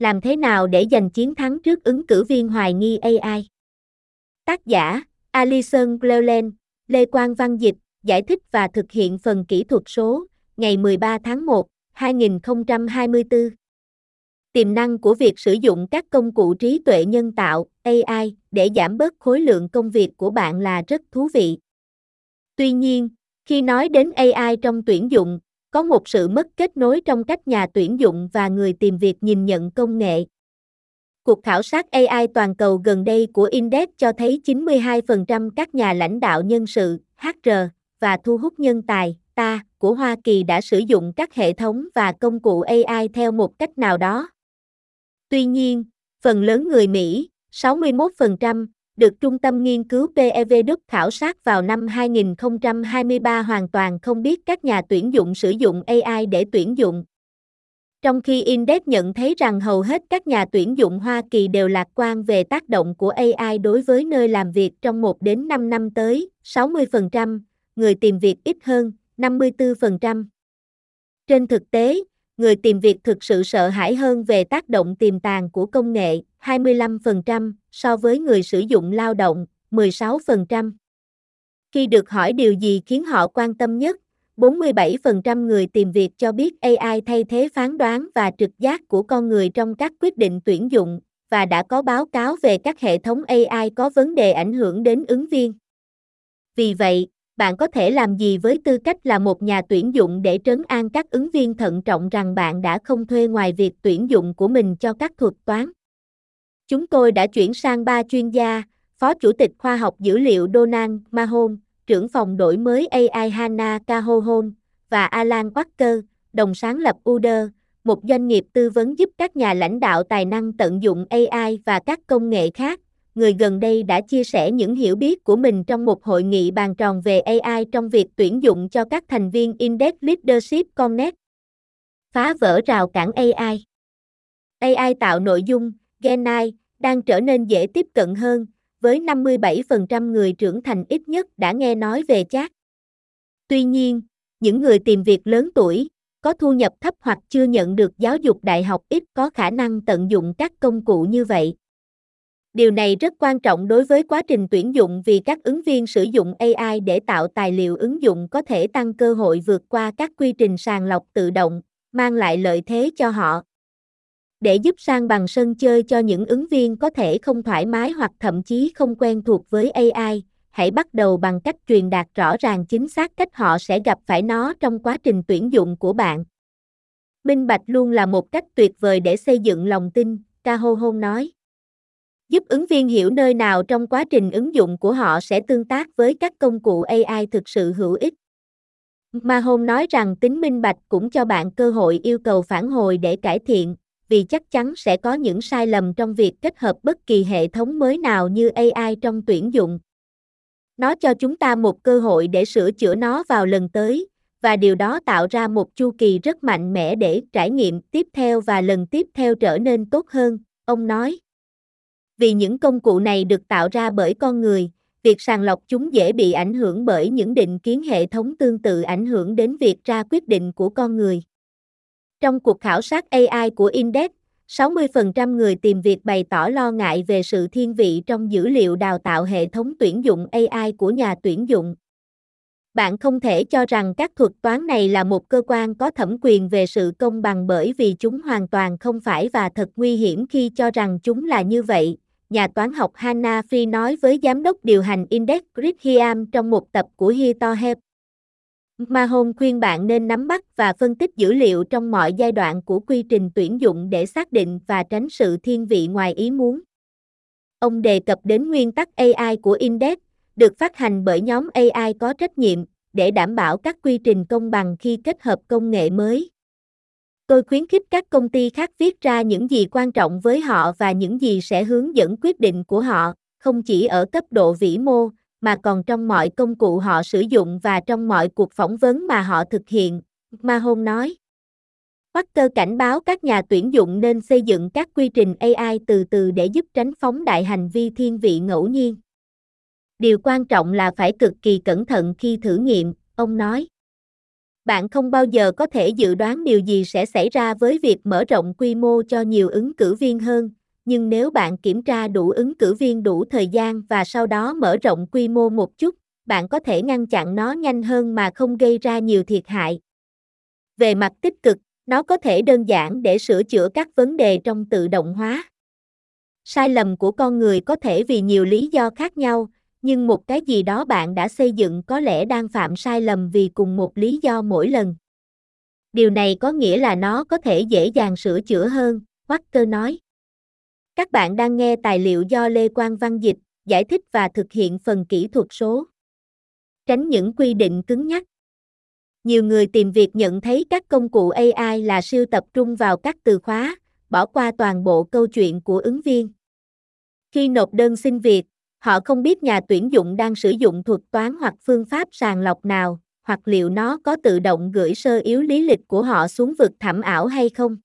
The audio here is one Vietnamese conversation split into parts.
Làm thế nào để giành chiến thắng trước ứng cử viên hoài nghi AI? Tác giả, Alison Gleulen, Lê Quang Văn Dịch, giải thích và thực hiện phần kỹ thuật số, ngày 13 tháng 1, 2024. Tiềm năng của việc sử dụng các công cụ trí tuệ nhân tạo, AI, để giảm bớt khối lượng công việc của bạn là rất thú vị. Tuy nhiên, khi nói đến AI trong tuyển dụng, có một sự mất kết nối trong cách nhà tuyển dụng và người tìm việc nhìn nhận công nghệ. Cuộc khảo sát AI toàn cầu gần đây của Index cho thấy 92% các nhà lãnh đạo nhân sự, HR và thu hút nhân tài, ta, của Hoa Kỳ đã sử dụng các hệ thống và công cụ AI theo một cách nào đó. Tuy nhiên, phần lớn người Mỹ, 61%, được Trung tâm Nghiên cứu PEV Đức khảo sát vào năm 2023 hoàn toàn không biết các nhà tuyển dụng sử dụng AI để tuyển dụng. Trong khi Index nhận thấy rằng hầu hết các nhà tuyển dụng Hoa Kỳ đều lạc quan về tác động của AI đối với nơi làm việc trong 1 đến 5 năm tới, 60%, người tìm việc ít hơn, 54%. Trên thực tế, người tìm việc thực sự sợ hãi hơn về tác động tiềm tàng của công nghệ, 25%, so với người sử dụng lao động, 16%. Khi được hỏi điều gì khiến họ quan tâm nhất, 47% người tìm việc cho biết AI thay thế phán đoán và trực giác của con người trong các quyết định tuyển dụng, và đã có báo cáo về các hệ thống AI có vấn đề ảnh hưởng đến ứng viên. Vì vậy, bạn có thể làm gì với tư cách là một nhà tuyển dụng để trấn an các ứng viên thận trọng rằng bạn đã không thuê ngoài việc tuyển dụng của mình cho các thuật toán? Chúng tôi đã chuyển sang ba chuyên gia, Phó Chủ tịch Khoa học Dữ liệu Donald Mahon, trưởng phòng đổi mới AI Hana Kahohon, và Alan Walker, đồng sáng lập Uder, một doanh nghiệp tư vấn giúp các nhà lãnh đạo tài năng tận dụng AI và các công nghệ khác. Người gần đây đã chia sẻ những hiểu biết của mình trong một hội nghị bàn tròn về AI trong việc tuyển dụng cho các thành viên Index Leadership Connect. Phá vỡ rào cản AI AI tạo nội dung, Genai, đang trở nên dễ tiếp cận hơn, với 57% người trưởng thành ít nhất đã nghe nói về chat. Tuy nhiên, những người tìm việc lớn tuổi, có thu nhập thấp hoặc chưa nhận được giáo dục đại học ít có khả năng tận dụng các công cụ như vậy. Điều này rất quan trọng đối với quá trình tuyển dụng vì các ứng viên sử dụng AI để tạo tài liệu ứng dụng có thể tăng cơ hội vượt qua các quy trình sàng lọc tự động, mang lại lợi thế cho họ để giúp sang bằng sân chơi cho những ứng viên có thể không thoải mái hoặc thậm chí không quen thuộc với AI, hãy bắt đầu bằng cách truyền đạt rõ ràng chính xác cách họ sẽ gặp phải nó trong quá trình tuyển dụng của bạn. Minh bạch luôn là một cách tuyệt vời để xây dựng lòng tin, Caho Hôn nói. Giúp ứng viên hiểu nơi nào trong quá trình ứng dụng của họ sẽ tương tác với các công cụ AI thực sự hữu ích. Mahon nói rằng tính minh bạch cũng cho bạn cơ hội yêu cầu phản hồi để cải thiện, vì chắc chắn sẽ có những sai lầm trong việc kết hợp bất kỳ hệ thống mới nào như AI trong tuyển dụng. Nó cho chúng ta một cơ hội để sửa chữa nó vào lần tới, và điều đó tạo ra một chu kỳ rất mạnh mẽ để trải nghiệm tiếp theo và lần tiếp theo trở nên tốt hơn, ông nói. Vì những công cụ này được tạo ra bởi con người, việc sàng lọc chúng dễ bị ảnh hưởng bởi những định kiến hệ thống tương tự ảnh hưởng đến việc ra quyết định của con người. Trong cuộc khảo sát AI của Index, 60% người tìm việc bày tỏ lo ngại về sự thiên vị trong dữ liệu đào tạo hệ thống tuyển dụng AI của nhà tuyển dụng. Bạn không thể cho rằng các thuật toán này là một cơ quan có thẩm quyền về sự công bằng bởi vì chúng hoàn toàn không phải và thật nguy hiểm khi cho rằng chúng là như vậy, nhà toán học Hannah Phi nói với giám đốc điều hành Index Chris Hiam trong một tập của Hitohep. Mahon khuyên bạn nên nắm bắt và phân tích dữ liệu trong mọi giai đoạn của quy trình tuyển dụng để xác định và tránh sự thiên vị ngoài ý muốn. Ông đề cập đến nguyên tắc AI của Index, được phát hành bởi nhóm AI có trách nhiệm, để đảm bảo các quy trình công bằng khi kết hợp công nghệ mới. Tôi khuyến khích các công ty khác viết ra những gì quan trọng với họ và những gì sẽ hướng dẫn quyết định của họ, không chỉ ở cấp độ vĩ mô, mà còn trong mọi công cụ họ sử dụng và trong mọi cuộc phỏng vấn mà họ thực hiện, Mahon nói. Walker cảnh báo các nhà tuyển dụng nên xây dựng các quy trình AI từ từ để giúp tránh phóng đại hành vi thiên vị ngẫu nhiên. Điều quan trọng là phải cực kỳ cẩn thận khi thử nghiệm, ông nói. Bạn không bao giờ có thể dự đoán điều gì sẽ xảy ra với việc mở rộng quy mô cho nhiều ứng cử viên hơn, nhưng nếu bạn kiểm tra đủ ứng cử viên đủ thời gian và sau đó mở rộng quy mô một chút, bạn có thể ngăn chặn nó nhanh hơn mà không gây ra nhiều thiệt hại. Về mặt tích cực, nó có thể đơn giản để sửa chữa các vấn đề trong tự động hóa. Sai lầm của con người có thể vì nhiều lý do khác nhau, nhưng một cái gì đó bạn đã xây dựng có lẽ đang phạm sai lầm vì cùng một lý do mỗi lần. Điều này có nghĩa là nó có thể dễ dàng sửa chữa hơn, Walker nói. Các bạn đang nghe tài liệu do Lê Quang Văn dịch, giải thích và thực hiện phần kỹ thuật số. Tránh những quy định cứng nhắc. Nhiều người tìm việc nhận thấy các công cụ AI là siêu tập trung vào các từ khóa, bỏ qua toàn bộ câu chuyện của ứng viên. Khi nộp đơn xin việc, họ không biết nhà tuyển dụng đang sử dụng thuật toán hoặc phương pháp sàng lọc nào, hoặc liệu nó có tự động gửi sơ yếu lý lịch của họ xuống vực thẳm ảo hay không.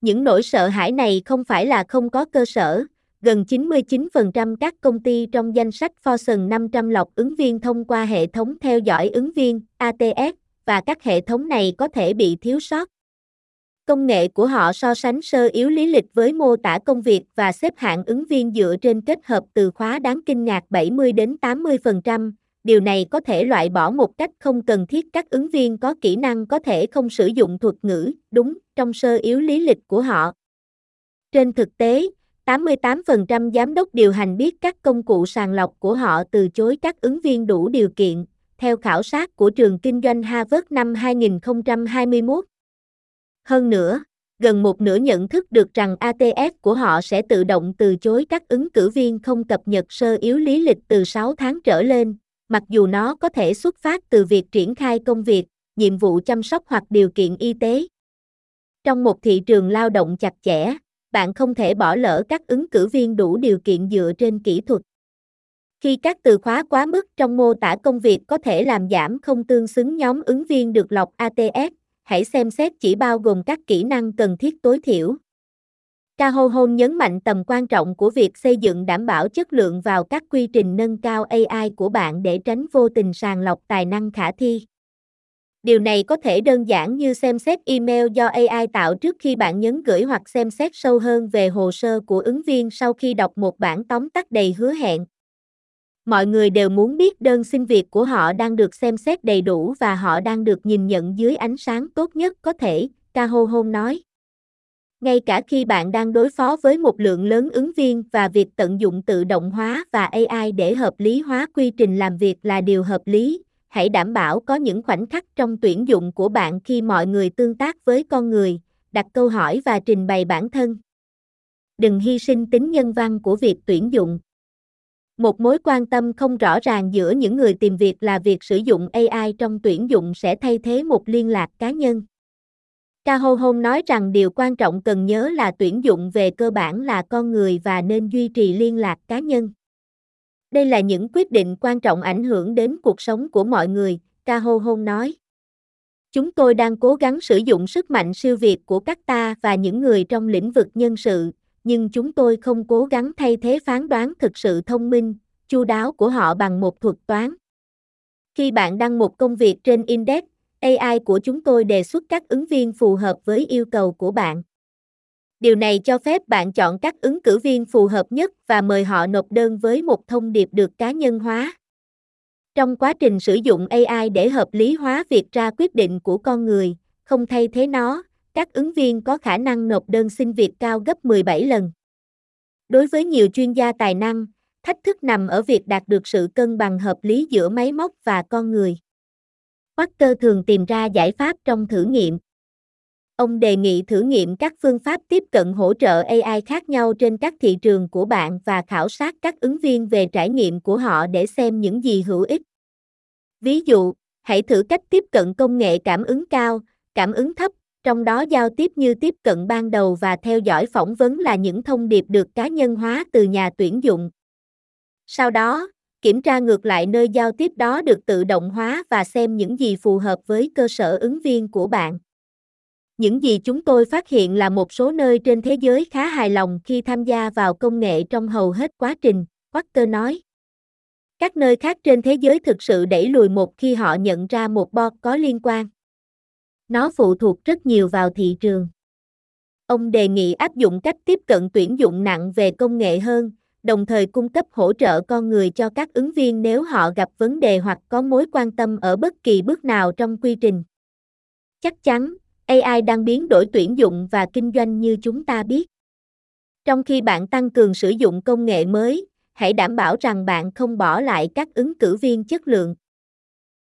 Những nỗi sợ hãi này không phải là không có cơ sở, gần 99% các công ty trong danh sách Fortune 500 lọc ứng viên thông qua hệ thống theo dõi ứng viên ATS và các hệ thống này có thể bị thiếu sót. Công nghệ của họ so sánh sơ yếu lý lịch với mô tả công việc và xếp hạng ứng viên dựa trên kết hợp từ khóa đáng kinh ngạc 70 đến 80%. Điều này có thể loại bỏ một cách không cần thiết các ứng viên có kỹ năng có thể không sử dụng thuật ngữ đúng trong sơ yếu lý lịch của họ. Trên thực tế, 88% giám đốc điều hành biết các công cụ sàng lọc của họ từ chối các ứng viên đủ điều kiện, theo khảo sát của trường kinh doanh Harvard năm 2021. Hơn nữa, gần một nửa nhận thức được rằng ATS của họ sẽ tự động từ chối các ứng cử viên không cập nhật sơ yếu lý lịch từ 6 tháng trở lên, mặc dù nó có thể xuất phát từ việc triển khai công việc, nhiệm vụ chăm sóc hoặc điều kiện y tế. Trong một thị trường lao động chặt chẽ, bạn không thể bỏ lỡ các ứng cử viên đủ điều kiện dựa trên kỹ thuật. Khi các từ khóa quá mức trong mô tả công việc có thể làm giảm không tương xứng nhóm ứng viên được lọc ATS, hãy xem xét chỉ bao gồm các kỹ năng cần thiết tối thiểu. Cao Hôn nhấn mạnh tầm quan trọng của việc xây dựng đảm bảo chất lượng vào các quy trình nâng cao AI của bạn để tránh vô tình sàng lọc tài năng khả thi. Điều này có thể đơn giản như xem xét email do AI tạo trước khi bạn nhấn gửi hoặc xem xét sâu hơn về hồ sơ của ứng viên sau khi đọc một bản tóm tắt đầy hứa hẹn. Mọi người đều muốn biết đơn xin việc của họ đang được xem xét đầy đủ và họ đang được nhìn nhận dưới ánh sáng tốt nhất có thể, Caho Hôn nói. Ngay cả khi bạn đang đối phó với một lượng lớn ứng viên và việc tận dụng tự động hóa và AI để hợp lý hóa quy trình làm việc là điều hợp lý, hãy đảm bảo có những khoảnh khắc trong tuyển dụng của bạn khi mọi người tương tác với con người, đặt câu hỏi và trình bày bản thân. Đừng hy sinh tính nhân văn của việc tuyển dụng. Một mối quan tâm không rõ ràng giữa những người tìm việc là việc sử dụng AI trong tuyển dụng sẽ thay thế một liên lạc cá nhân. Cao Hôn nói rằng điều quan trọng cần nhớ là tuyển dụng về cơ bản là con người và nên duy trì liên lạc cá nhân. Đây là những quyết định quan trọng ảnh hưởng đến cuộc sống của mọi người, Cao Hôn nói. Chúng tôi đang cố gắng sử dụng sức mạnh siêu việt của các ta và những người trong lĩnh vực nhân sự, nhưng chúng tôi không cố gắng thay thế phán đoán thực sự thông minh, chu đáo của họ bằng một thuật toán. Khi bạn đăng một công việc trên Index, AI của chúng tôi đề xuất các ứng viên phù hợp với yêu cầu của bạn. Điều này cho phép bạn chọn các ứng cử viên phù hợp nhất và mời họ nộp đơn với một thông điệp được cá nhân hóa. Trong quá trình sử dụng AI để hợp lý hóa việc ra quyết định của con người, không thay thế nó, các ứng viên có khả năng nộp đơn xin việc cao gấp 17 lần. Đối với nhiều chuyên gia tài năng, thách thức nằm ở việc đạt được sự cân bằng hợp lý giữa máy móc và con người. Parker thường tìm ra giải pháp trong thử nghiệm. Ông đề nghị thử nghiệm các phương pháp tiếp cận hỗ trợ AI khác nhau trên các thị trường của bạn và khảo sát các ứng viên về trải nghiệm của họ để xem những gì hữu ích. Ví dụ, hãy thử cách tiếp cận công nghệ cảm ứng cao, cảm ứng thấp trong đó giao tiếp như tiếp cận ban đầu và theo dõi phỏng vấn là những thông điệp được cá nhân hóa từ nhà tuyển dụng. Sau đó, kiểm tra ngược lại nơi giao tiếp đó được tự động hóa và xem những gì phù hợp với cơ sở ứng viên của bạn. Những gì chúng tôi phát hiện là một số nơi trên thế giới khá hài lòng khi tham gia vào công nghệ trong hầu hết quá trình, Walker nói. Các nơi khác trên thế giới thực sự đẩy lùi một khi họ nhận ra một bot có liên quan. Nó phụ thuộc rất nhiều vào thị trường. Ông đề nghị áp dụng cách tiếp cận tuyển dụng nặng về công nghệ hơn, đồng thời cung cấp hỗ trợ con người cho các ứng viên nếu họ gặp vấn đề hoặc có mối quan tâm ở bất kỳ bước nào trong quy trình. Chắc chắn, AI đang biến đổi tuyển dụng và kinh doanh như chúng ta biết. Trong khi bạn tăng cường sử dụng công nghệ mới, hãy đảm bảo rằng bạn không bỏ lại các ứng cử viên chất lượng.